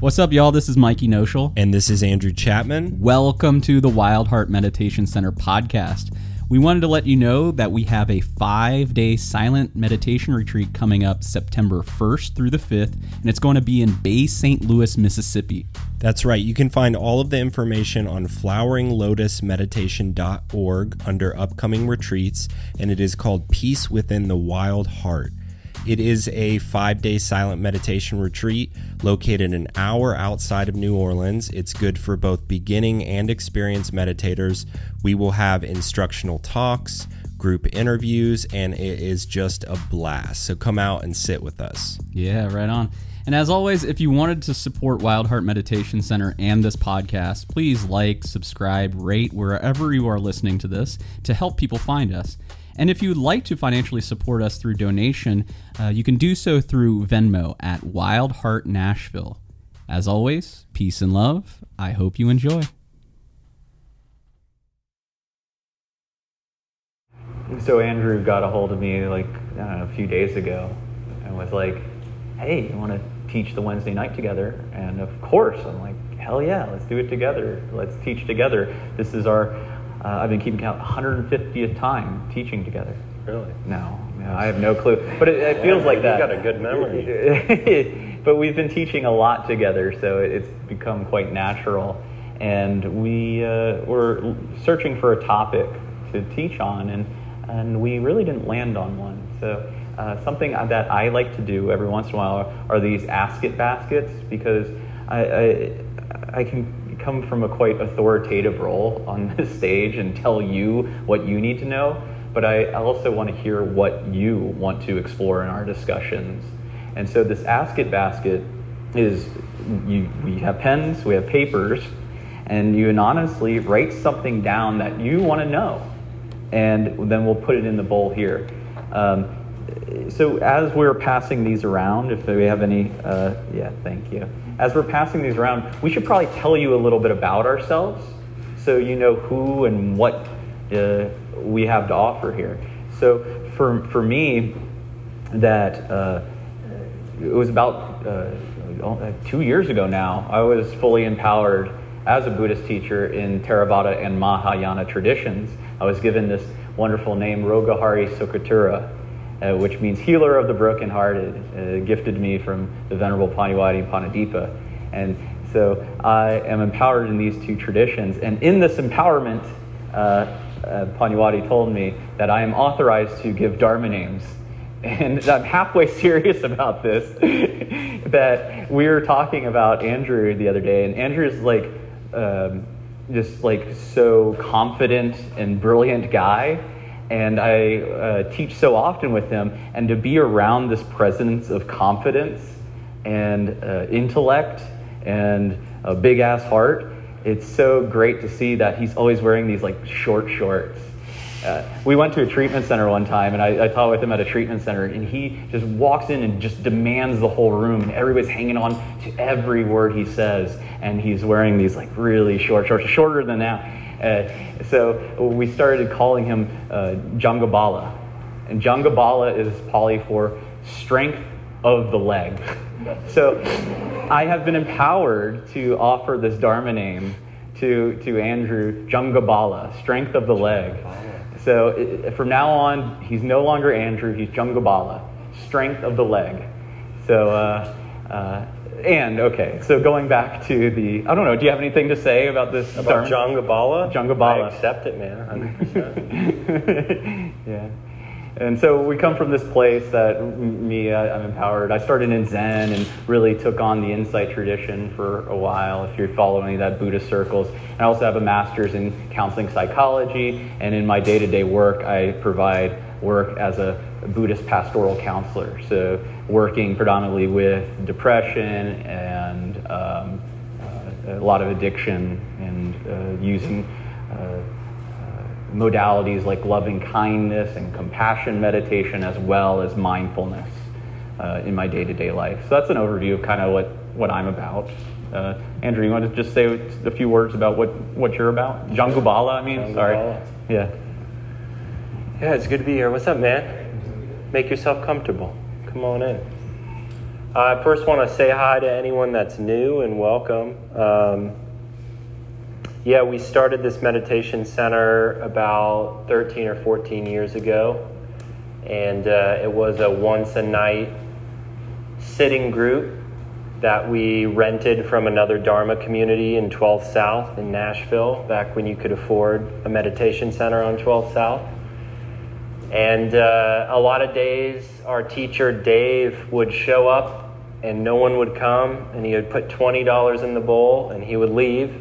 What's up, y'all? This is Mikey Noshel. And this is Andrew Chapman. Welcome to the Wild Heart Meditation Center podcast. We wanted to let you know that we have a five day silent meditation retreat coming up September 1st through the 5th, and it's going to be in Bay St. Louis, Mississippi. That's right. You can find all of the information on floweringlotusmeditation.org under upcoming retreats, and it is called Peace Within the Wild Heart. It is a five day silent meditation retreat located an hour outside of New Orleans. It's good for both beginning and experienced meditators. We will have instructional talks, group interviews, and it is just a blast. So come out and sit with us. Yeah, right on. And as always, if you wanted to support Wild Heart Meditation Center and this podcast, please like, subscribe, rate wherever you are listening to this to help people find us. And if you'd like to financially support us through donation, uh, you can do so through Venmo at Wild Heart Nashville. As always, peace and love. I hope you enjoy. So Andrew got a hold of me like know, a few days ago and was like, "Hey, you want to teach the Wednesday night together?" And of course, I'm like, "Hell yeah, let's do it together. Let's teach together." This is our uh, I've been keeping count 150th time teaching together. Really? No, no I have no clue. But it, it feels like that. You've got a good memory. but we've been teaching a lot together, so it's become quite natural. And we uh, were searching for a topic to teach on, and and we really didn't land on one. So. Uh, something that I like to do every once in a while are, are these ask it baskets because I, I, I can come from a quite authoritative role on this stage and tell you what you need to know, but I also want to hear what you want to explore in our discussions. And so this Ask It basket is you, we have pens, we have papers, and you anonymously write something down that you want to know, and then we'll put it in the bowl here. Um, so as we're passing these around, if we have any, uh, yeah, thank you as we're passing these around, we should probably tell you a little bit about ourselves so you know who and what uh, we have to offer here. So for, for me, that uh, it was about uh, two years ago now, I was fully empowered as a Buddhist teacher in Theravada and Mahayana traditions. I was given this wonderful name, Rogahari Sukatura, uh, which means healer of the brokenhearted, uh, gifted me from the Venerable Paniwadi Panadipa. And so I am empowered in these two traditions. And in this empowerment, uh, uh, Paniwadi told me that I am authorized to give Dharma names. And I'm halfway serious about this. that we were talking about Andrew the other day, and Andrew is like, um, just like so confident and brilliant guy and I uh, teach so often with him, and to be around this presence of confidence and uh, intellect and a big ass heart, it's so great to see that he's always wearing these like short shorts. Uh, we went to a treatment center one time, and I, I, taught with him at a treatment center, and he just walks in and just demands the whole room, and everybody's hanging on to every word he says, and he's wearing these like really short shorts, shorter than that uh, so we started calling him uh, Jangabala. And Jangabala is Pali for strength of the leg. So I have been empowered to offer this Dharma name to, to Andrew Jangabala, strength of the leg. So it, from now on, he's no longer Andrew, he's Jangabala, strength of the leg. So uh, uh and okay, so going back to the, I don't know. Do you have anything to say about this? About Jangabala? John Gabala. I accept it, man. yeah. And so we come from this place that me, I'm empowered. I started in Zen and really took on the insight tradition for a while, if you're following that Buddhist circles. And I also have a master's in counseling psychology, and in my day to day work, I provide work as a Buddhist pastoral counselor. So, working predominantly with depression and um, uh, a lot of addiction and uh, using uh, uh, modalities like loving kindness and compassion meditation as well as mindfulness uh, in my day to day life. So, that's an overview of kind of what, what I'm about. Uh, Andrew, you want to just say a few words about what, what you're about? Jangabala, I mean, sorry. Yeah. Yeah, it's good to be here. What's up, man? Make yourself comfortable. Come on in. I first want to say hi to anyone that's new and welcome. Um, yeah, we started this meditation center about 13 or 14 years ago, and uh, it was a once a night sitting group that we rented from another Dharma community in 12th South in Nashville, back when you could afford a meditation center on 12th South. And uh, a lot of days, our teacher Dave would show up and no one would come, and he would put $20 in the bowl and he would leave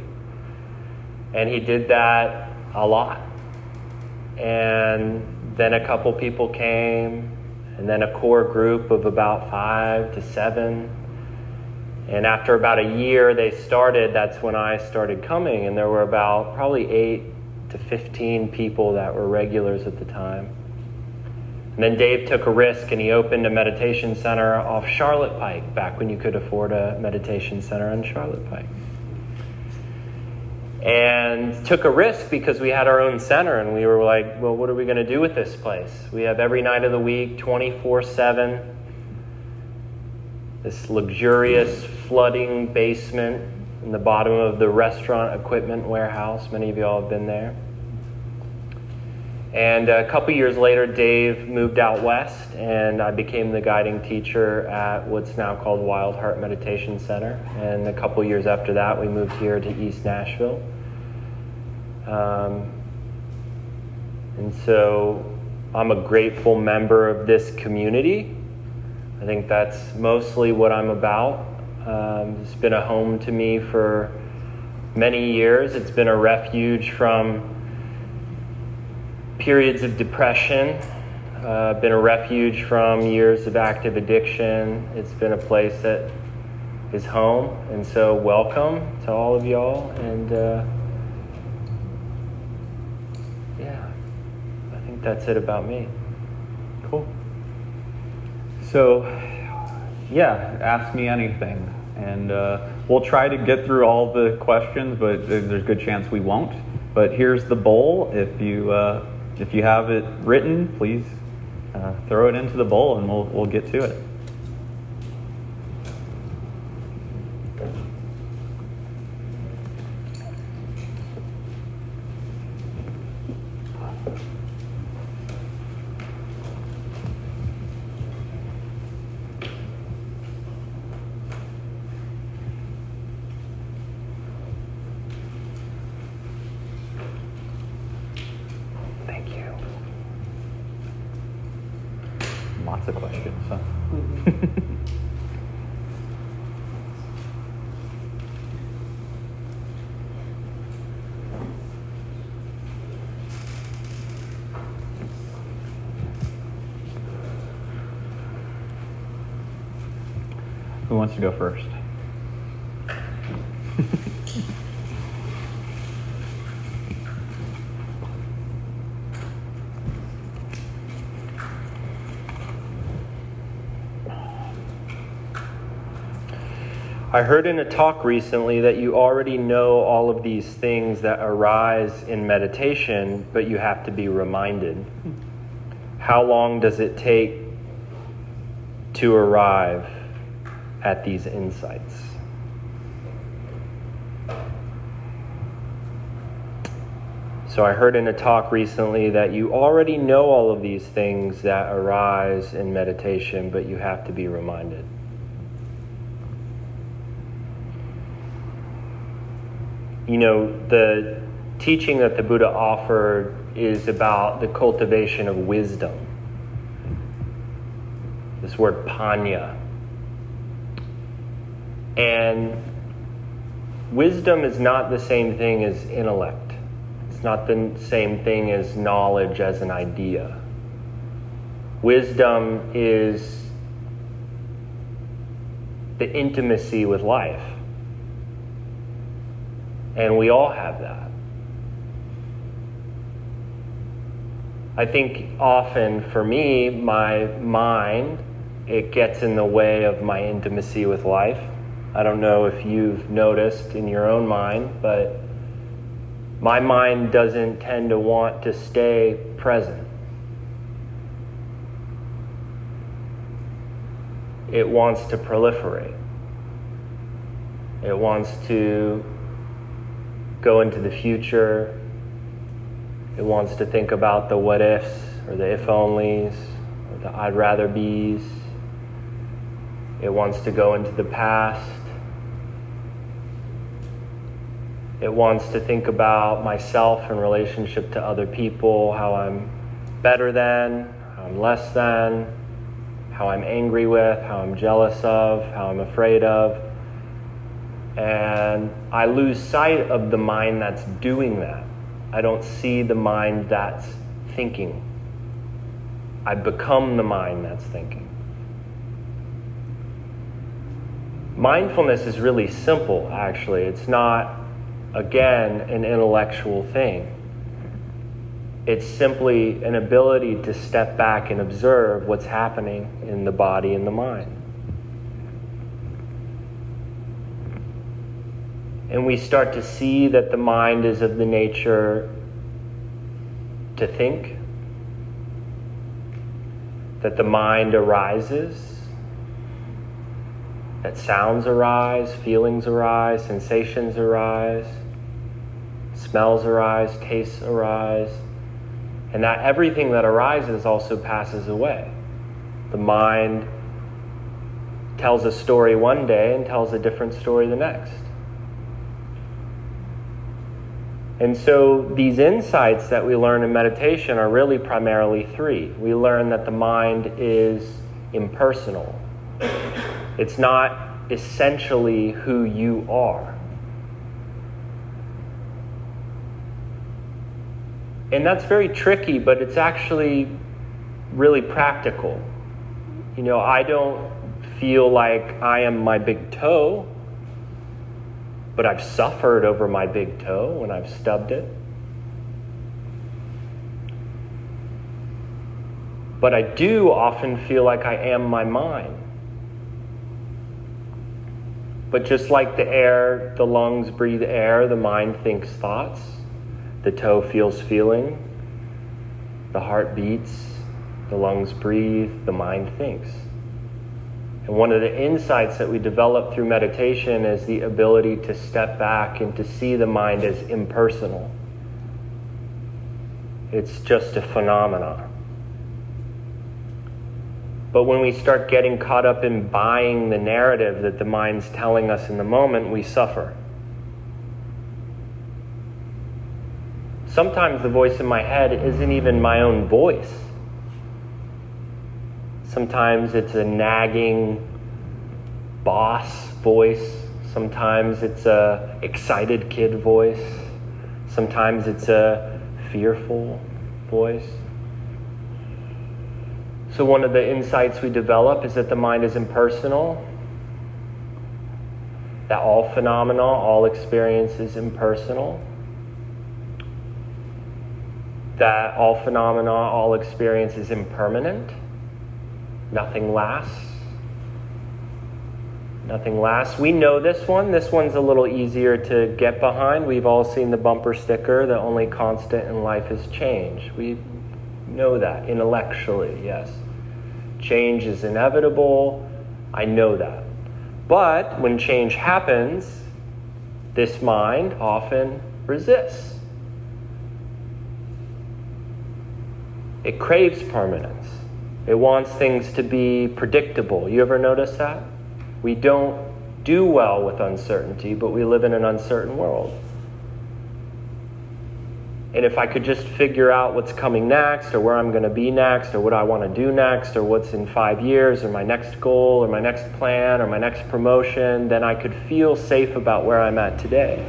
and he did that a lot. And then a couple people came, and then a core group of about five to seven. And after about a year they started, that's when I started coming, and there were about probably eight to 15 people that were regulars at the time. And then Dave took a risk and he opened a meditation center off Charlotte Pike back when you could afford a meditation center on Charlotte Pike and took a risk because we had our own center and we were like, well, what are we going to do with this place? We have every night of the week, 24 7, this luxurious flooding basement in the bottom of the restaurant equipment warehouse. Many of y'all have been there. And a couple years later, Dave moved out west, and I became the guiding teacher at what's now called Wild Heart Meditation Center. And a couple years after that, we moved here to East Nashville. Um, and so I'm a grateful member of this community. I think that's mostly what I'm about. Um, it's been a home to me for many years. It's been a refuge from periods of depression, uh, been a refuge from years of active addiction. It's been a place that is home. And so, welcome to all of y'all. And uh, yeah, I think that's it about me. Cool. So, yeah, ask me anything. And uh, we'll try to get through all the questions, but there's a good chance we won't. But here's the bowl. If you, uh, if you have it written, please uh, throw it into the bowl and we'll, we'll get to it. lots of questions. Huh? Who wants to go first? I heard in a talk recently that you already know all of these things that arise in meditation, but you have to be reminded. How long does it take to arrive at these insights? So, I heard in a talk recently that you already know all of these things that arise in meditation, but you have to be reminded. you know, the teaching that the Buddha offered is about the cultivation of wisdom. This word panya. And wisdom is not the same thing as intellect, it's not the same thing as knowledge as an idea. Wisdom is the intimacy with life. And we all have that. I think often for me, my mind, it gets in the way of my intimacy with life. I don't know if you've noticed in your own mind, but my mind doesn't tend to want to stay present. it wants to proliferate. It wants to go into the future. It wants to think about the what ifs or the if onlys or the I'd rather be's. It wants to go into the past. It wants to think about myself in relationship to other people, how I'm better than, how I'm less than, how I'm angry with, how I'm jealous of, how I'm afraid of. And I lose sight of the mind that's doing that. I don't see the mind that's thinking. I become the mind that's thinking. Mindfulness is really simple, actually. It's not again, an intellectual thing. It's simply an ability to step back and observe what's happening in the body and the mind. And we start to see that the mind is of the nature to think, that the mind arises that sounds arise, feelings arise, sensations arise, smells arise, tastes arise, and that everything that arises also passes away. The mind tells a story one day and tells a different story the next. And so these insights that we learn in meditation are really primarily three. We learn that the mind is impersonal, it's not essentially who you are. And that's very tricky, but it's actually really practical. You know, I don't feel like I am my big toe, but I've suffered over my big toe when I've stubbed it. But I do often feel like I am my mind. But just like the air, the lungs breathe air, the mind thinks thoughts, the toe feels feeling, the heart beats, the lungs breathe, the mind thinks. And one of the insights that we develop through meditation is the ability to step back and to see the mind as impersonal. It's just a phenomenon. But when we start getting caught up in buying the narrative that the mind's telling us in the moment, we suffer. Sometimes the voice in my head isn't even my own voice. Sometimes it's a nagging boss voice. Sometimes it's a excited kid voice. Sometimes it's a fearful voice. So, one of the insights we develop is that the mind is impersonal, that all phenomena, all experience is impersonal, that all phenomena, all experience is impermanent, nothing lasts. Nothing lasts. We know this one. This one's a little easier to get behind. We've all seen the bumper sticker the only constant in life is change. We know that intellectually, yes. Change is inevitable. I know that. But when change happens, this mind often resists. It craves permanence. It wants things to be predictable. You ever notice that? We don't do well with uncertainty, but we live in an uncertain world. And if I could just figure out what's coming next, or where I'm going to be next, or what I want to do next, or what's in five years, or my next goal, or my next plan, or my next promotion, then I could feel safe about where I'm at today.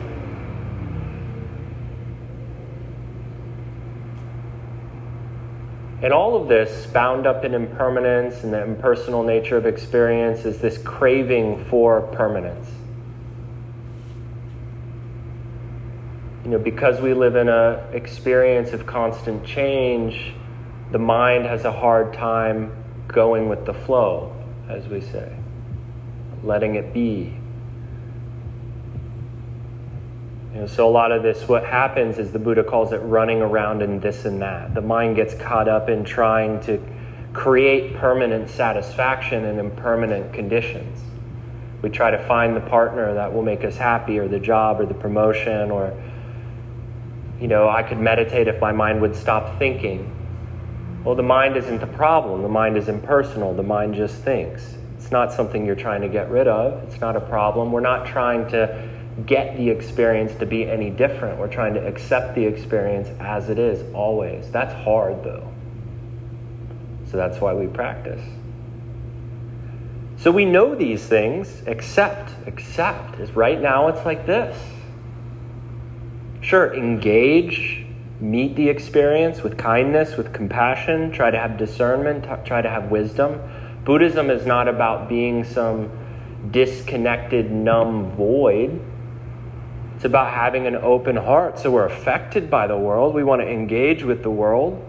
And all of this, bound up in impermanence and the impersonal nature of experience, is this craving for permanence. You know, because we live in a experience of constant change, the mind has a hard time going with the flow, as we say, letting it be. You know, so a lot of this, what happens is the Buddha calls it running around in this and that. The mind gets caught up in trying to create permanent satisfaction in impermanent conditions. We try to find the partner that will make us happy, or the job, or the promotion, or, you know, I could meditate if my mind would stop thinking. Well, the mind isn't the problem. The mind is impersonal. The mind just thinks. It's not something you're trying to get rid of. It's not a problem. We're not trying to get the experience to be any different. We're trying to accept the experience as it is, always. That's hard, though. So that's why we practice. So we know these things, accept, accept. Is right now it's like this. Sure, engage, meet the experience with kindness, with compassion, try to have discernment, try to have wisdom. Buddhism is not about being some disconnected, numb void. It's about having an open heart. So we're affected by the world. We want to engage with the world.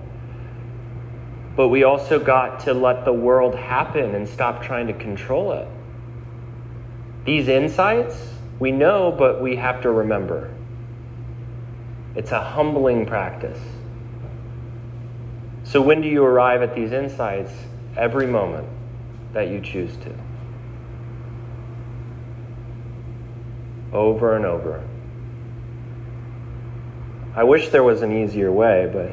But we also got to let the world happen and stop trying to control it. These insights, we know, but we have to remember. It's a humbling practice. So, when do you arrive at these insights? Every moment that you choose to. Over and over. I wish there was an easier way, but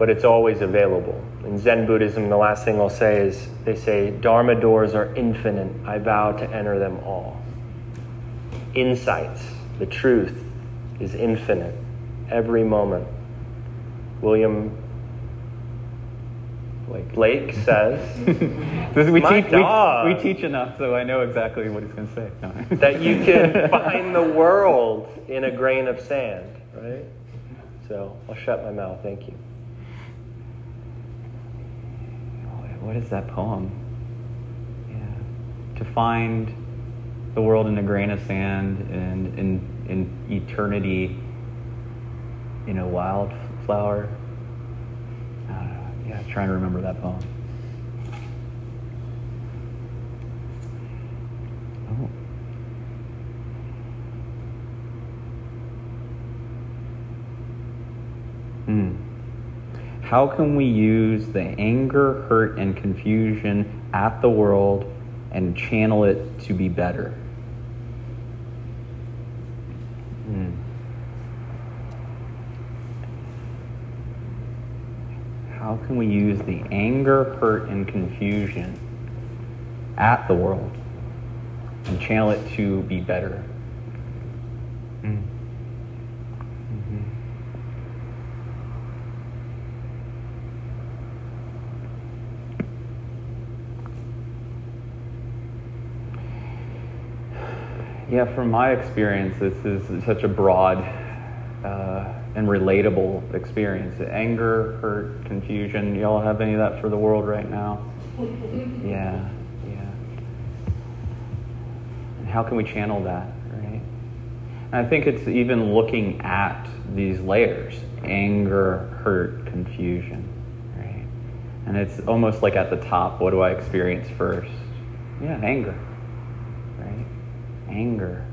but it's always available. In Zen Buddhism, the last thing I'll say is they say, Dharma doors are infinite. I vow to enter them all. Insights, the truth, is infinite every moment. William Blake says, we, My teach, dog. we, we teach enough, so I know exactly what he's going to say. No. that you can find the world in a grain of sand, right? So I'll shut my mouth. Thank you. what is that poem? Yeah. To find the world in a grain of sand and in, in eternity in a wildflower. Don't. Yeah, trying to remember that poem. Oh. Hmm. How can we use the anger, hurt, and confusion at the world and channel it to be better? Hmm. How can we use the anger, hurt, and confusion at the world and channel it to be better? Mm. Yeah, from my experience, this is such a broad uh, and relatable experience. Anger, hurt, confusion. Y'all have any of that for the world right now? yeah, yeah. And how can we channel that, right? And I think it's even looking at these layers anger, hurt, confusion, right? And it's almost like at the top, what do I experience first? Yeah, anger anger.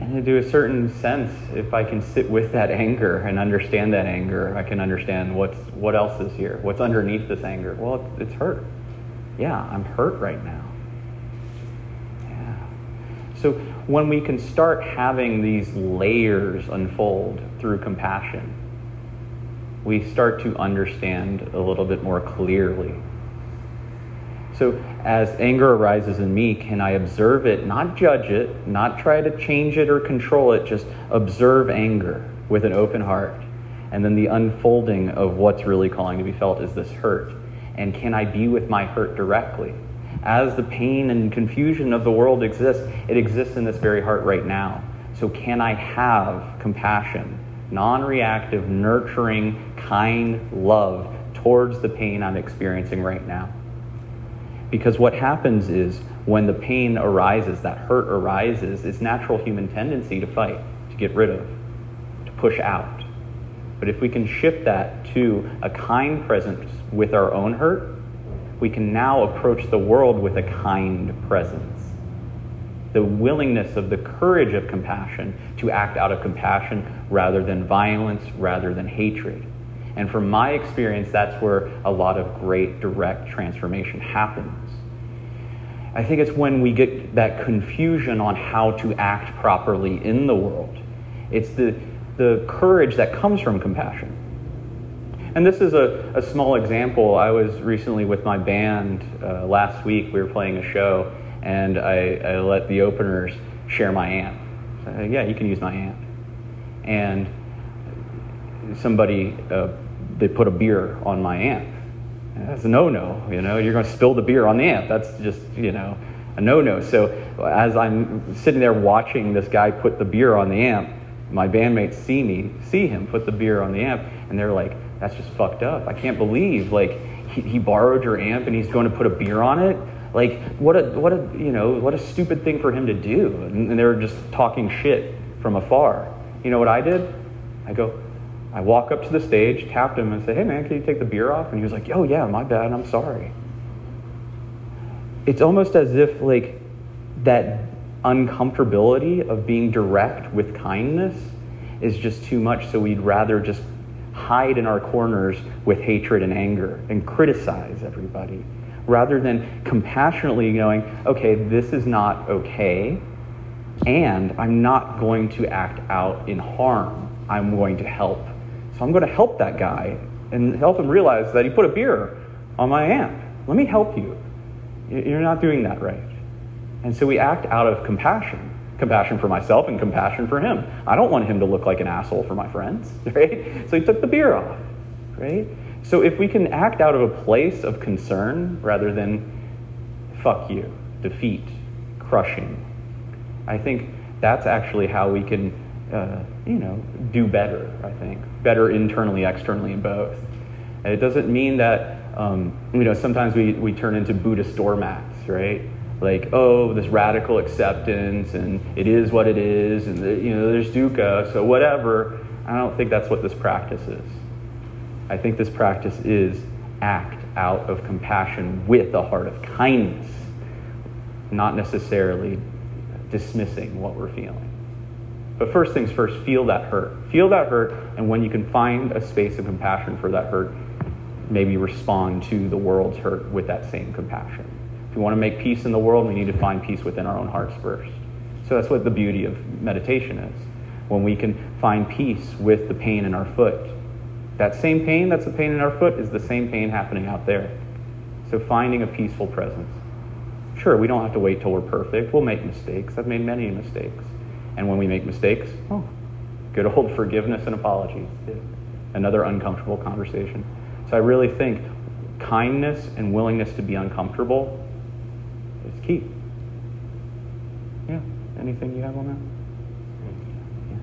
And to a certain sense, if I can sit with that anger and understand that anger, I can understand what's what else is here. What's underneath this anger? Well, it's, it's hurt. Yeah, I'm hurt right now. Yeah. So when we can start having these layers unfold through compassion, we start to understand a little bit more clearly so, as anger arises in me, can I observe it, not judge it, not try to change it or control it, just observe anger with an open heart? And then the unfolding of what's really calling to be felt is this hurt. And can I be with my hurt directly? As the pain and confusion of the world exists, it exists in this very heart right now. So, can I have compassion, non reactive, nurturing, kind love towards the pain I'm experiencing right now? Because what happens is when the pain arises, that hurt arises, it's natural human tendency to fight, to get rid of, to push out. But if we can shift that to a kind presence with our own hurt, we can now approach the world with a kind presence. the willingness of the courage of compassion to act out of compassion rather than violence, rather than hatred. And from my experience, that's where a lot of great direct transformation happens. I think it's when we get that confusion on how to act properly in the world. It's the, the courage that comes from compassion. And this is a, a small example. I was recently with my band uh, last week. We were playing a show, and I, I let the openers share my amp. So, yeah, you can use my amp. And somebody, uh, they put a beer on my amp. That's a no-no. You know, you're going to spill the beer on the amp. That's just you know a no-no. So as I'm sitting there watching this guy put the beer on the amp, my bandmates see me, see him put the beer on the amp, and they're like, "That's just fucked up. I can't believe like he, he borrowed your amp and he's going to put a beer on it." Like what a what a you know what a stupid thing for him to do. And, and they were just talking shit from afar. You know what I did? I go, I walk up to the stage, tapped him, and say, "Hey man, can you take the beer off?" And he was like, "Oh yeah, my bad. I'm sorry." It's almost as if like that uncomfortability of being direct with kindness is just too much. So we'd rather just hide in our corners with hatred and anger and criticize everybody rather than compassionately going, okay, this is not okay, and I'm not going to act out in harm. I'm going to help. So I'm going to help that guy and help him realize that he put a beer on my amp. Let me help you. You're not doing that right. And so we act out of compassion compassion for myself and compassion for him. I don't want him to look like an asshole for my friends, right? So he took the beer off, right? So if we can act out of a place of concern rather than fuck you, defeat, crushing, I think that's actually how we can, uh, you know, do better, I think. Better internally, externally, and both. And it doesn't mean that, um, you know, sometimes we, we turn into Buddhist doormats, right? like oh this radical acceptance and it is what it is and the, you know there's dukkha so whatever i don't think that's what this practice is i think this practice is act out of compassion with a heart of kindness not necessarily dismissing what we're feeling but first things first feel that hurt feel that hurt and when you can find a space of compassion for that hurt maybe respond to the world's hurt with that same compassion If we want to make peace in the world, we need to find peace within our own hearts first. So that's what the beauty of meditation is. When we can find peace with the pain in our foot. That same pain that's the pain in our foot is the same pain happening out there. So finding a peaceful presence. Sure, we don't have to wait till we're perfect. We'll make mistakes. I've made many mistakes. And when we make mistakes, oh, good old forgiveness and apology. Another uncomfortable conversation. So I really think kindness and willingness to be uncomfortable is key. Yeah. Anything you have on that? Yeah.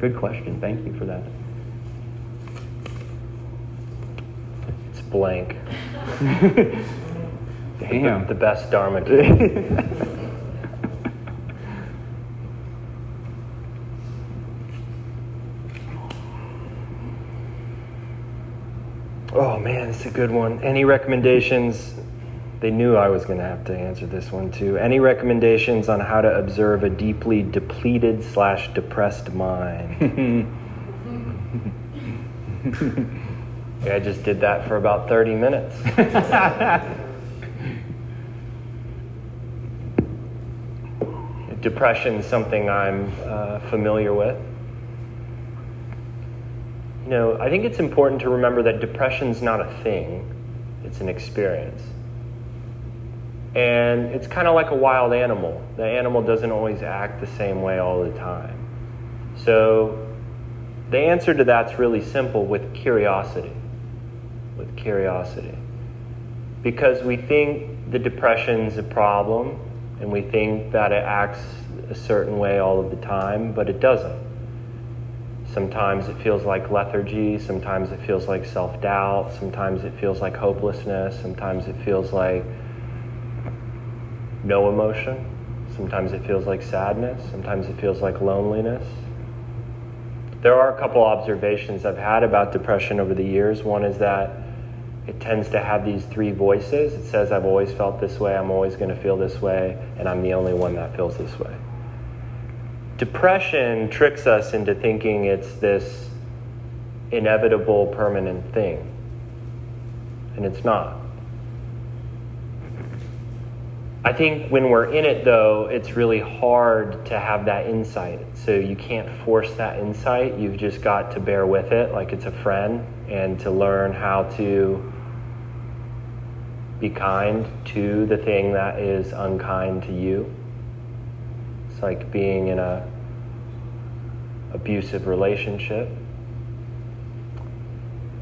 Good question. Thank you for that. It's blank. Damn. The, the best Dharma. oh man, it's a good one. Any recommendations they knew I was going to have to answer this one too. Any recommendations on how to observe a deeply depleted slash depressed mind? I just did that for about 30 minutes. Depression is something I'm uh, familiar with. Know, I think it's important to remember that depression's not a thing, it's an experience. And it's kind of like a wild animal. The animal doesn't always act the same way all the time. So the answer to that's really simple with curiosity. With curiosity. Because we think the depression's a problem and we think that it acts a certain way all of the time, but it doesn't. Sometimes it feels like lethargy, sometimes it feels like self doubt, sometimes it feels like hopelessness, sometimes it feels like no emotion. Sometimes it feels like sadness. Sometimes it feels like loneliness. There are a couple observations I've had about depression over the years. One is that it tends to have these three voices. It says, I've always felt this way, I'm always going to feel this way, and I'm the only one that feels this way. Depression tricks us into thinking it's this inevitable, permanent thing, and it's not. I think when we're in it, though, it's really hard to have that insight. So you can't force that insight. You've just got to bear with it like it's a friend and to learn how to be kind to the thing that is unkind to you. It's like being in a abusive relationship.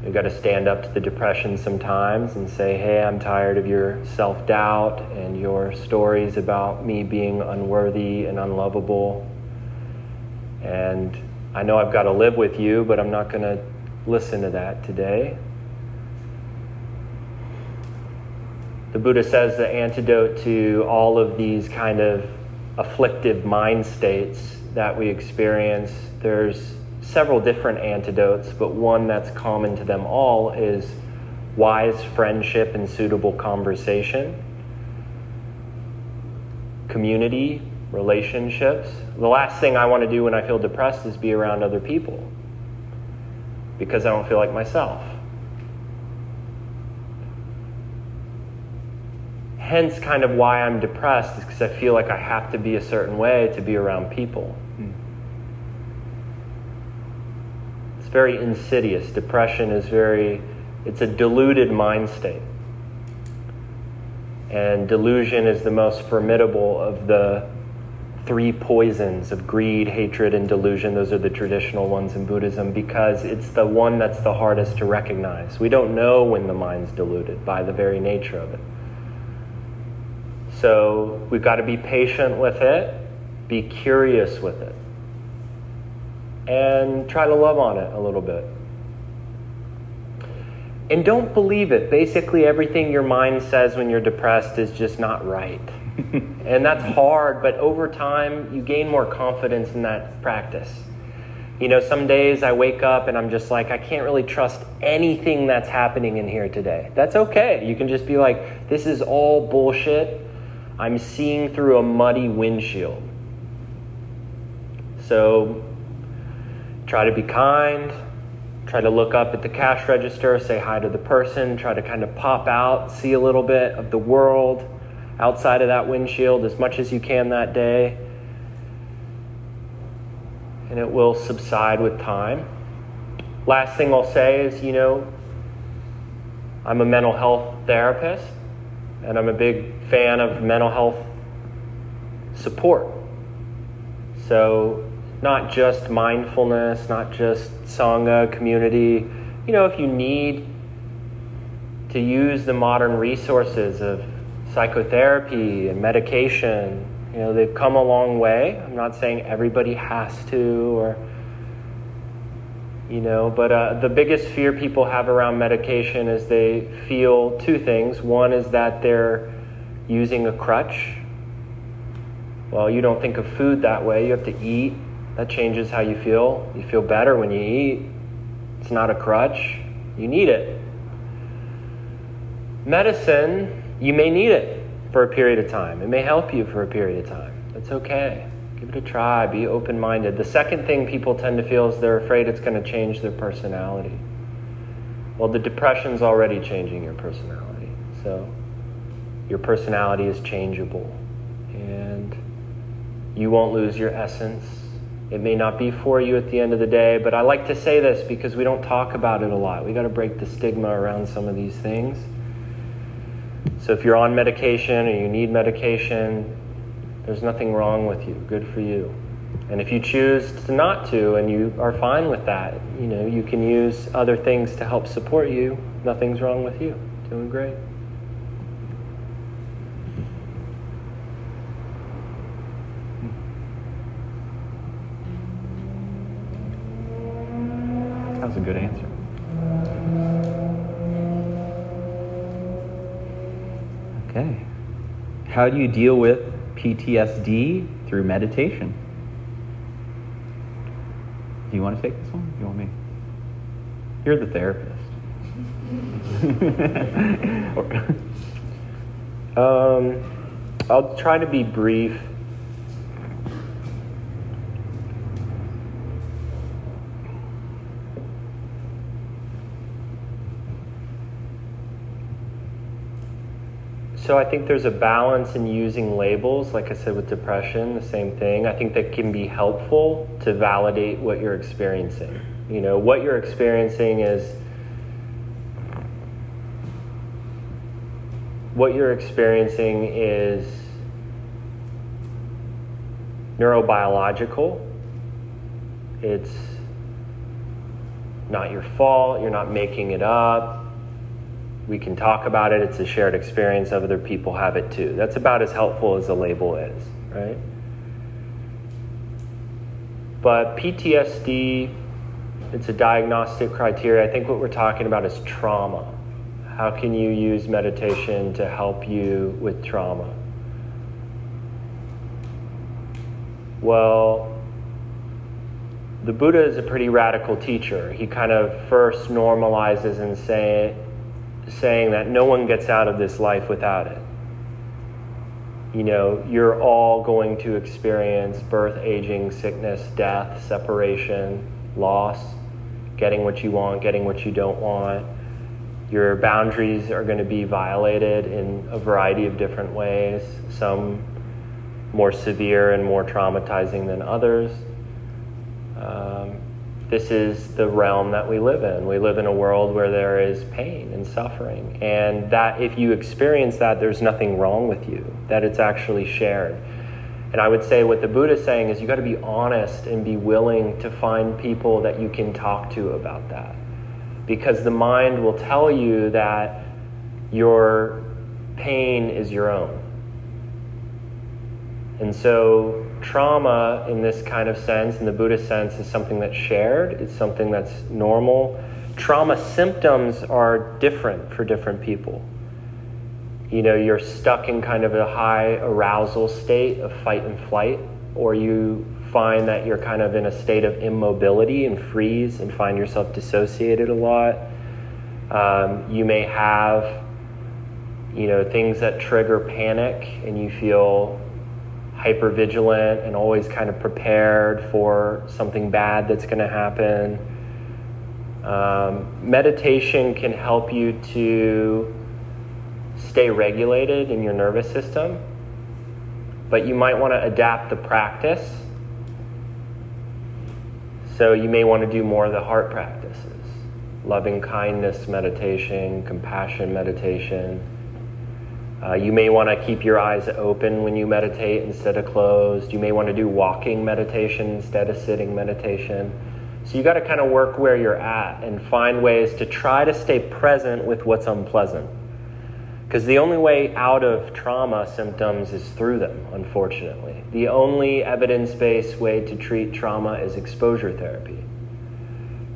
You've got to stand up to the depression sometimes and say, hey, I'm tired of your self doubt and your stories about me being unworthy and unlovable. And I know I've got to live with you, but I'm not going to listen to that today. The Buddha says the antidote to all of these kind of afflictive mind states that we experience, there's several different antidotes, but one that's common to them all is wise friendship and suitable conversation, community, relationships. The last thing I want to do when I feel depressed is be around other people because I don't feel like myself. Hence, kind of why I'm depressed is because I feel like I have to be a certain way to be around people. Hmm. Very insidious. Depression is very, it's a deluded mind state. And delusion is the most formidable of the three poisons of greed, hatred, and delusion. Those are the traditional ones in Buddhism because it's the one that's the hardest to recognize. We don't know when the mind's deluded by the very nature of it. So we've got to be patient with it, be curious with it and try to love on it a little bit. And don't believe it. Basically, everything your mind says when you're depressed is just not right. and that's hard, but over time, you gain more confidence in that practice. You know, some days I wake up and I'm just like, I can't really trust anything that's happening in here today. That's okay. You can just be like, this is all bullshit. I'm seeing through a muddy windshield. So Try to be kind. Try to look up at the cash register, say hi to the person, try to kind of pop out, see a little bit of the world outside of that windshield as much as you can that day. And it will subside with time. Last thing I'll say is, you know, I'm a mental health therapist, and I'm a big fan of mental health support. So not just mindfulness, not just Sangha, community. You know, if you need to use the modern resources of psychotherapy and medication, you know, they've come a long way. I'm not saying everybody has to or you know, but uh, the biggest fear people have around medication is they feel two things. One is that they're using a crutch. Well, you don't think of food that way. You have to eat that changes how you feel. You feel better when you eat. It's not a crutch. You need it. Medicine, you may need it for a period of time. It may help you for a period of time. That's okay. Give it a try. Be open minded. The second thing people tend to feel is they're afraid it's going to change their personality. Well, the depression's already changing your personality. So your personality is changeable. And you won't lose your essence it may not be for you at the end of the day, but I like to say this because we don't talk about it a lot. We got to break the stigma around some of these things. So if you're on medication or you need medication, there's nothing wrong with you. Good for you. And if you choose to not to and you are fine with that, you know, you can use other things to help support you. Nothing's wrong with you. Doing great. How do you deal with PTSD through meditation? Do you want to take this one? Do you want me? You're the therapist. um, I'll try to be brief. So I think there's a balance in using labels, like I said with depression, the same thing. I think that can be helpful to validate what you're experiencing. You know, what you're experiencing is what you're experiencing is neurobiological. It's not your fault, you're not making it up we can talk about it. It's a shared experience. Other people have it too. That's about as helpful as a label is, right? But PTSD, it's a diagnostic criteria. I think what we're talking about is trauma. How can you use meditation to help you with trauma? Well, the Buddha is a pretty radical teacher. He kind of first normalizes and say, saying that no one gets out of this life without it. You know, you're all going to experience birth, aging, sickness, death, separation, loss, getting what you want, getting what you don't want. Your boundaries are going to be violated in a variety of different ways, some more severe and more traumatizing than others. Um, this is the realm that we live in. We live in a world where there is pain and suffering. And that if you experience that, there's nothing wrong with you, that it's actually shared. And I would say what the Buddha is saying is you got to be honest and be willing to find people that you can talk to about that. Because the mind will tell you that your pain is your own. And so trauma in this kind of sense, in the Buddhist sense, is something that's shared, it's something that's normal. Trauma symptoms are different for different people. You know, you're stuck in kind of a high arousal state of fight and flight, or you find that you're kind of in a state of immobility and freeze and find yourself dissociated a lot. Um, you may have, you know, things that trigger panic and you feel hyper vigilant and always kind of prepared for something bad that's going to happen. Um, meditation can help you to stay regulated in your nervous system, but you might want to adapt the practice. So you may want to do more of the heart practices loving kindness meditation, compassion meditation uh, you may want to keep your eyes open when you meditate instead of closed. You may want to do walking meditation instead of sitting meditation. So you got to kind of work where you're at and find ways to try to stay present with what's unpleasant. Because the only way out of trauma symptoms is through them, unfortunately. The only evidence based way to treat trauma is exposure therapy.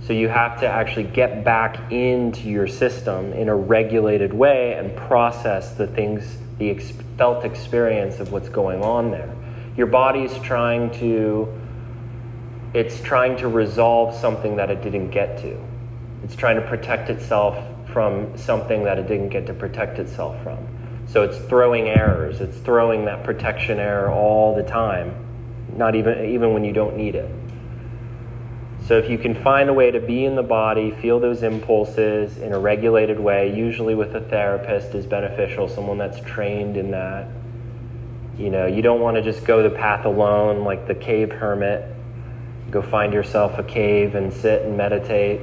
So you have to actually get back into your system in a regulated way and process the things, the ex- felt experience of what's going on there. Your body's trying to it's trying to resolve something that it didn't get to. It's trying to protect itself from something that it didn't get to protect itself from. So it's throwing errors. It's throwing that protection error all the time, not even even when you don't need it. So, if you can find a way to be in the body, feel those impulses in a regulated way, usually with a therapist is beneficial, someone that's trained in that. You know, you don't want to just go the path alone like the cave hermit. Go find yourself a cave and sit and meditate.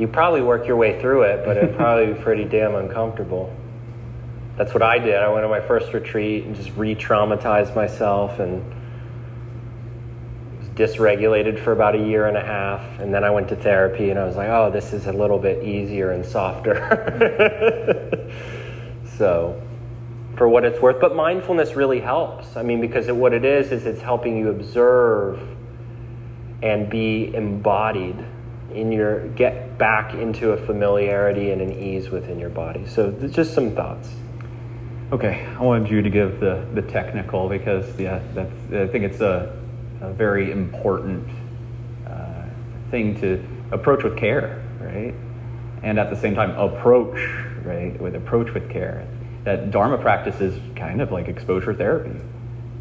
You probably work your way through it, but it'd probably be pretty damn uncomfortable. That's what I did. I went to my first retreat and just re traumatized myself and dysregulated for about a year and a half, and then I went to therapy, and I was like, oh, this is a little bit easier and softer. so, for what it's worth, but mindfulness really helps. I mean, because it, what it is is it's helping you observe and be embodied in your get back into a familiarity and an ease within your body. So, just some thoughts. Okay, I wanted you to give the, the technical because yeah, that's I think it's a a very important uh, thing to approach with care, right? and at the same time approach, right, with approach with care. That Dharma practice is kind of like exposure therapy,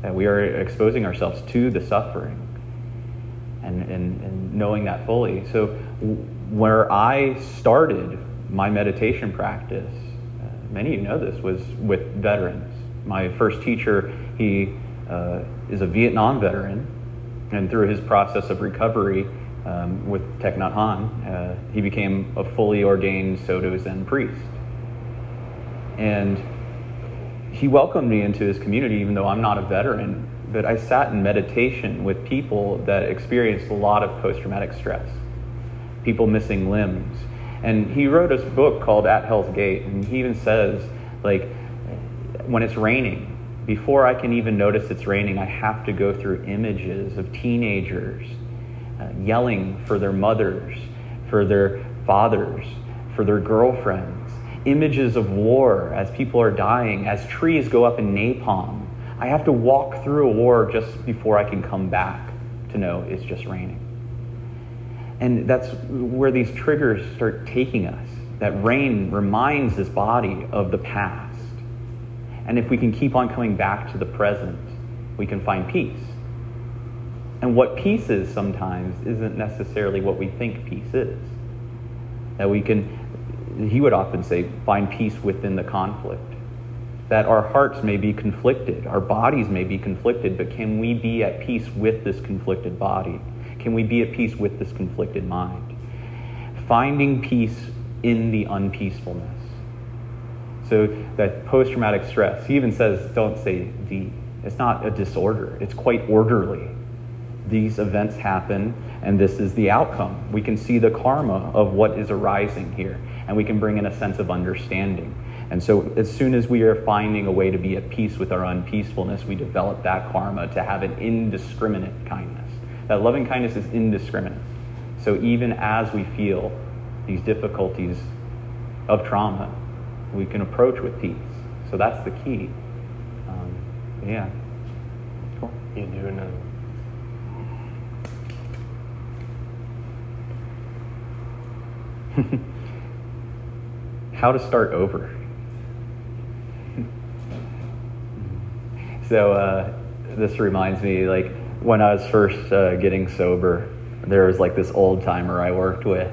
that we are exposing ourselves to the suffering and, and, and knowing that fully. So, where I started my meditation practice, uh, many of you know this, was with veterans. My first teacher, he uh, is a Vietnam veteran, and through his process of recovery um, with Thich Nhat Hanh, uh, he became a fully ordained Soto Zen priest. And he welcomed me into his community, even though I'm not a veteran. But I sat in meditation with people that experienced a lot of post traumatic stress, people missing limbs. And he wrote a book called At Hell's Gate, and he even says, like, when it's raining, before I can even notice it's raining, I have to go through images of teenagers uh, yelling for their mothers, for their fathers, for their girlfriends, images of war as people are dying, as trees go up in napalm. I have to walk through a war just before I can come back to know it's just raining. And that's where these triggers start taking us. That rain reminds this body of the past and if we can keep on coming back to the present, we can find peace. And what peace is sometimes isn't necessarily what we think peace is. That we can, he would often say, find peace within the conflict. That our hearts may be conflicted, our bodies may be conflicted, but can we be at peace with this conflicted body? Can we be at peace with this conflicted mind? Finding peace in the unpeacefulness. So that post-traumatic stress, he even says, don't say the. It's not a disorder. It's quite orderly. These events happen, and this is the outcome. We can see the karma of what is arising here, and we can bring in a sense of understanding. And so, as soon as we are finding a way to be at peace with our unpeacefulness, we develop that karma to have an indiscriminate kindness. That loving kindness is indiscriminate. So, even as we feel these difficulties of trauma, we can approach with peace. So that's the key. Um, yeah. Cool. You doing a How to start over. so uh, this reminds me, like when I was first uh, getting sober, there was like this old timer I worked with,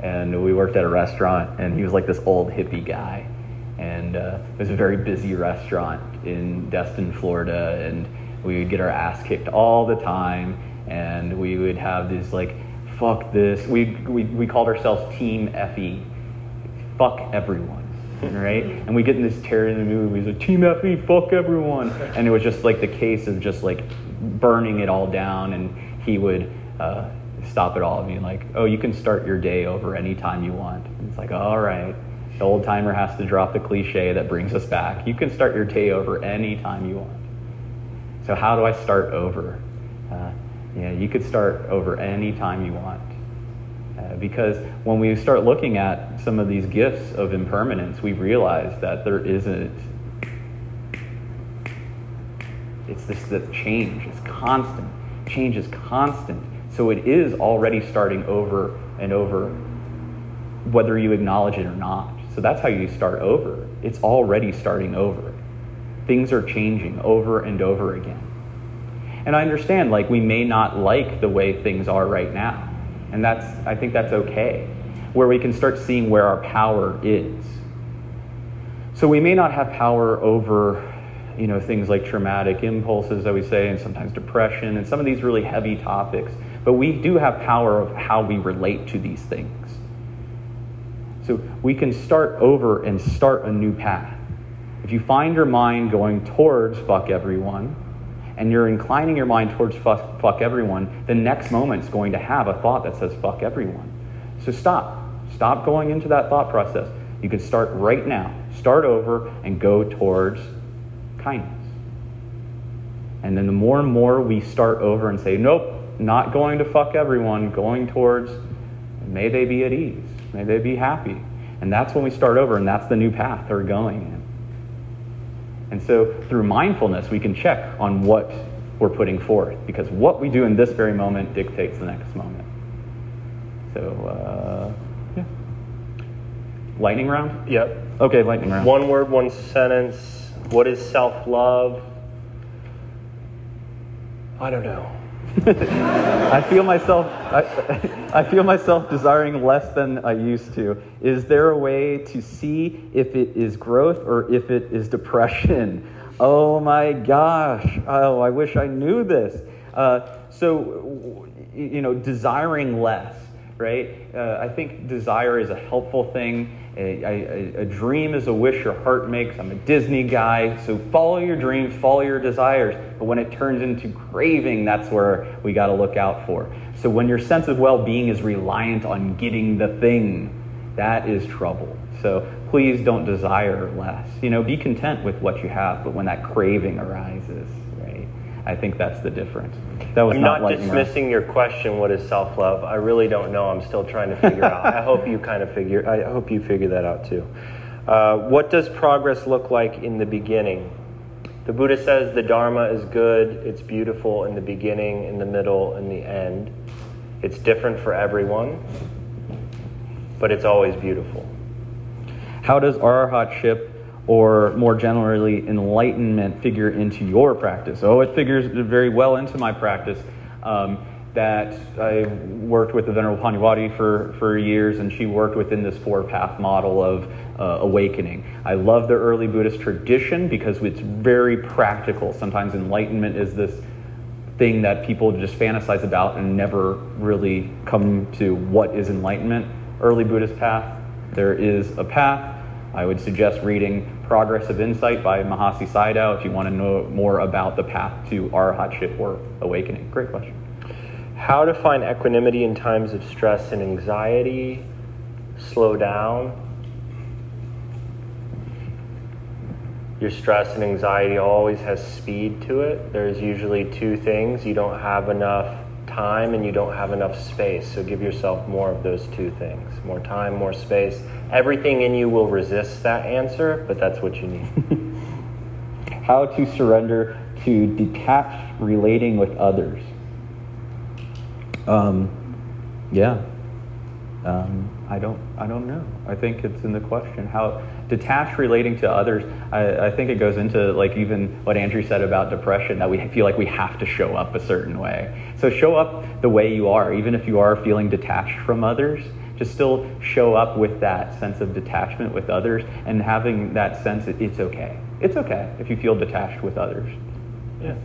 and we worked at a restaurant, and he was like this old hippie guy, and uh, it was a very busy restaurant in Destin, Florida, and we would get our ass kicked all the time, and we would have this like, fuck this. We we we called ourselves Team Fe, fuck everyone. Right, and we get in this terror in the movies, like Team Fe, fuck everyone, and it was just like the case of just like burning it all down, and he would uh, stop it all and be like, oh, you can start your day over anytime you want. And it's like, all right. The old timer has to drop the cliche that brings us back. You can start your day over anytime you want. So, how do I start over? Uh, yeah, you could start over anytime you want. Uh, because when we start looking at some of these gifts of impermanence, we realize that there isn't. It's this that change. is constant. Change is constant. So it is already starting over and over, whether you acknowledge it or not. So that's how you start over. It's already starting over. Things are changing over and over again. And I understand, like, we may not like the way things are right now. And that's, I think that's okay, where we can start seeing where our power is. So we may not have power over, you know, things like traumatic impulses that we say, and sometimes depression, and some of these really heavy topics. But we do have power of how we relate to these things. So we can start over and start a new path. If you find your mind going towards fuck everyone, and you're inclining your mind towards fuck, fuck everyone, the next moment's going to have a thought that says fuck everyone. So stop. Stop going into that thought process. You can start right now. Start over and go towards kindness. And then the more and more we start over and say, nope, not going to fuck everyone, going towards may they be at ease May they be happy. And that's when we start over, and that's the new path they're going in. And so through mindfulness, we can check on what we're putting forth, because what we do in this very moment dictates the next moment. So, uh, yeah. Lightning round? Yep. Okay, lightning round. One word, one sentence. What is self love? I don't know. I feel myself I, I feel myself desiring less than I used to. Is there a way to see if it is growth or if it is depression? Oh my gosh. Oh, I wish I knew this. Uh, so, you know, desiring less, right? Uh, I think desire is a helpful thing. A, a, a, dream is a wish your heart makes. I'm a Disney guy, so follow your dreams, follow your desires. But when it turns into craving, that's where we got to look out for. So when your sense of well being is reliant on getting the thing, that is trouble. So please don't desire less. You know, be content with what you have, but when that craving arises? I think that's the difference. That was I'm not, not dismissing your question. What is self love? I really don't know. I'm still trying to figure out. I hope you kind of figure. I hope you figure that out too. Uh, what does progress look like in the beginning? The Buddha says the Dharma is good. It's beautiful in the beginning, in the middle, in the end. It's different for everyone, but it's always beautiful. How does arahatship or more generally enlightenment figure into your practice? Oh, it figures very well into my practice. Um, that I worked with the Venerable Pannavati for, for years, and she worked within this four path model of uh, awakening. I love the early Buddhist tradition because it's very practical. Sometimes enlightenment is this thing that people just fantasize about and never really come to what is enlightenment. Early Buddhist path, there is a path. I would suggest reading Progress of Insight by Mahasi Sayadaw if you want to know more about the path to arhatship or awakening. Great question. How to find equanimity in times of stress and anxiety, slow down. Your stress and anxiety always has speed to it. There's usually two things. You don't have enough time and you don't have enough space. So give yourself more of those two things more time, more space. Everything in you will resist that answer, but that's what you need. How to surrender to detached relating with others. Um, yeah. Um, I don't. I don't know. I think it's in the question. How detached relating to others. I, I, think it goes into like even what Andrew said about depression that we feel like we have to show up a certain way. So show up the way you are, even if you are feeling detached from others. Just still show up with that sense of detachment with others and having that sense that it's okay. It's okay if you feel detached with others. Yeah.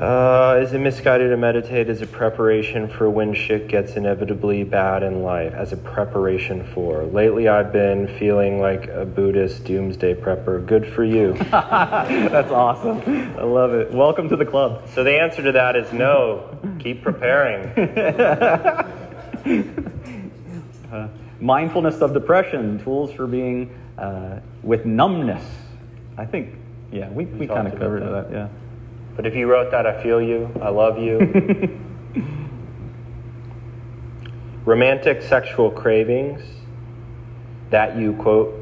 Uh, is it misguided to meditate as a preparation for when shit gets inevitably bad in life? As a preparation for? Lately, I've been feeling like a Buddhist doomsday prepper. Good for you. That's awesome. I love it. Welcome to the club. So, the answer to that is no. Keep preparing. uh, mindfulness of depression, tools for being uh, with numbness. I think, yeah, we, we, we kind of covered that. that, yeah. But if you wrote that, I feel you. I love you. Romantic sexual cravings that you quote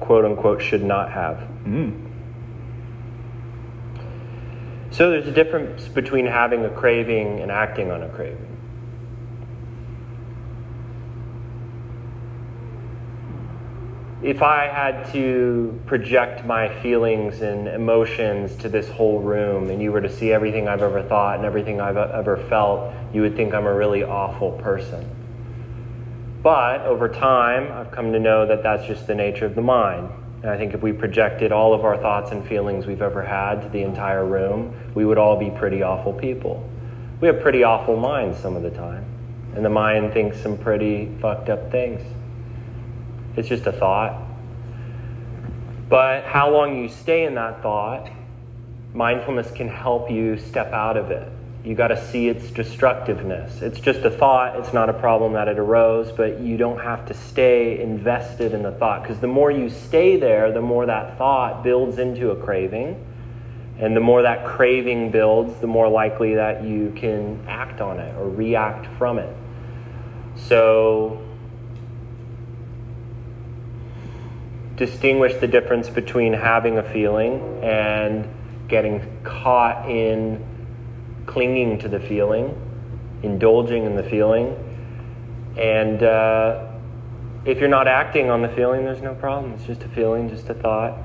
quote unquote should not have. Mm. So there's a difference between having a craving and acting on a craving. If I had to project my feelings and emotions to this whole room and you were to see everything I've ever thought and everything I've ever felt, you would think I'm a really awful person. But over time, I've come to know that that's just the nature of the mind. And I think if we projected all of our thoughts and feelings we've ever had to the entire room, we would all be pretty awful people. We have pretty awful minds some of the time. And the mind thinks some pretty fucked up things. It's just a thought. But how long you stay in that thought, mindfulness can help you step out of it. You got to see its destructiveness. It's just a thought, it's not a problem that it arose, but you don't have to stay invested in the thought. Because the more you stay there, the more that thought builds into a craving. And the more that craving builds, the more likely that you can act on it or react from it. So distinguish the difference between having a feeling and getting caught in clinging to the feeling, indulging in the feeling, And uh, if you're not acting on the feeling, there's no problem. It's just a feeling, just a thought.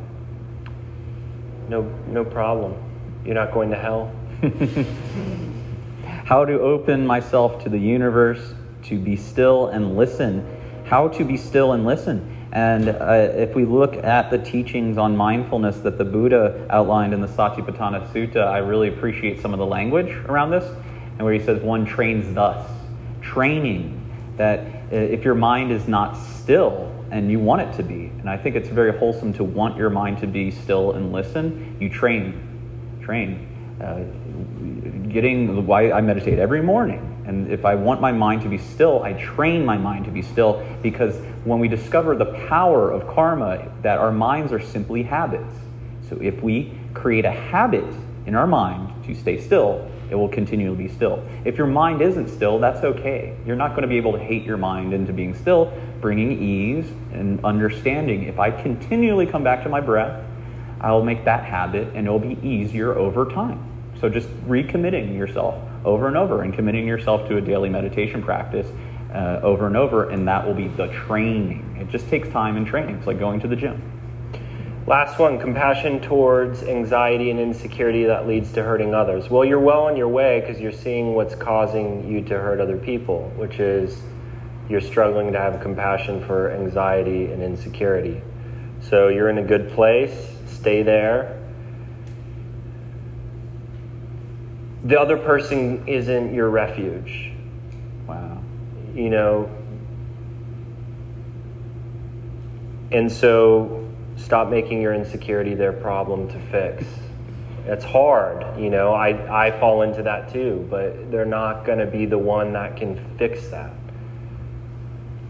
No, no problem. You're not going to hell. How to open myself to the universe, to be still and listen. How to be still and listen. And uh, if we look at the teachings on mindfulness that the Buddha outlined in the Satipatthana Sutta, I really appreciate some of the language around this, and where he says one trains thus. Training that uh, if your mind is not still and you want it to be, and I think it's very wholesome to want your mind to be still and listen, you train. Train. Uh, getting why I meditate every morning. And if I want my mind to be still, I train my mind to be still because when we discover the power of karma, that our minds are simply habits. So if we create a habit in our mind to stay still, it will continually be still. If your mind isn't still, that's okay. You're not going to be able to hate your mind into being still, bringing ease and understanding. If I continually come back to my breath, I'll make that habit and it'll be easier over time. So just recommitting yourself over and over and committing yourself to a daily meditation practice uh, over and over, and that will be the training. It just takes time and training. It's like going to the gym. Last one compassion towards anxiety and insecurity that leads to hurting others. Well, you're well on your way because you're seeing what's causing you to hurt other people, which is you're struggling to have compassion for anxiety and insecurity. So you're in a good place, stay there. The other person isn't your refuge. Wow. You know, and so stop making your insecurity their problem to fix. It's hard, you know. I, I fall into that too, but they're not going to be the one that can fix that.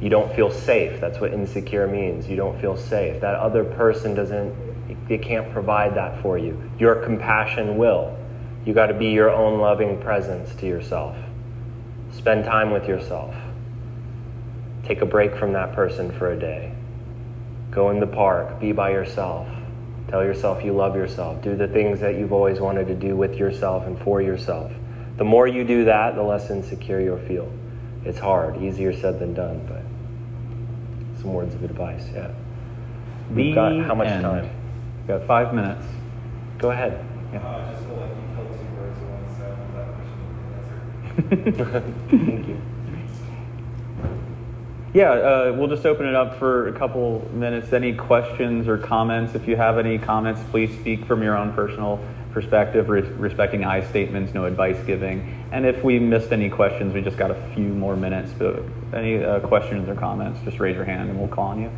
You don't feel safe. That's what insecure means. You don't feel safe. That other person doesn't, they can't provide that for you. Your compassion will. You got to be your own loving presence to yourself. Spend time with yourself. Take a break from that person for a day. Go in the park, be by yourself. Tell yourself you love yourself. Do the things that you've always wanted to do with yourself and for yourself. The more you do that, the less insecure you'll feel. It's hard, easier said than done, but some words of advice, yeah. We've got how much end. time? We've got five minutes. Go ahead. Yeah. Uh, just feel like you killed two birds with one stone with that question answer. Thank you. Yeah, uh, we'll just open it up for a couple minutes. Any questions or comments? If you have any comments, please speak from your own personal perspective, re- respecting I statements, no advice giving. And if we missed any questions, we just got a few more minutes. But any uh, questions or comments, just raise your hand and we'll call on you.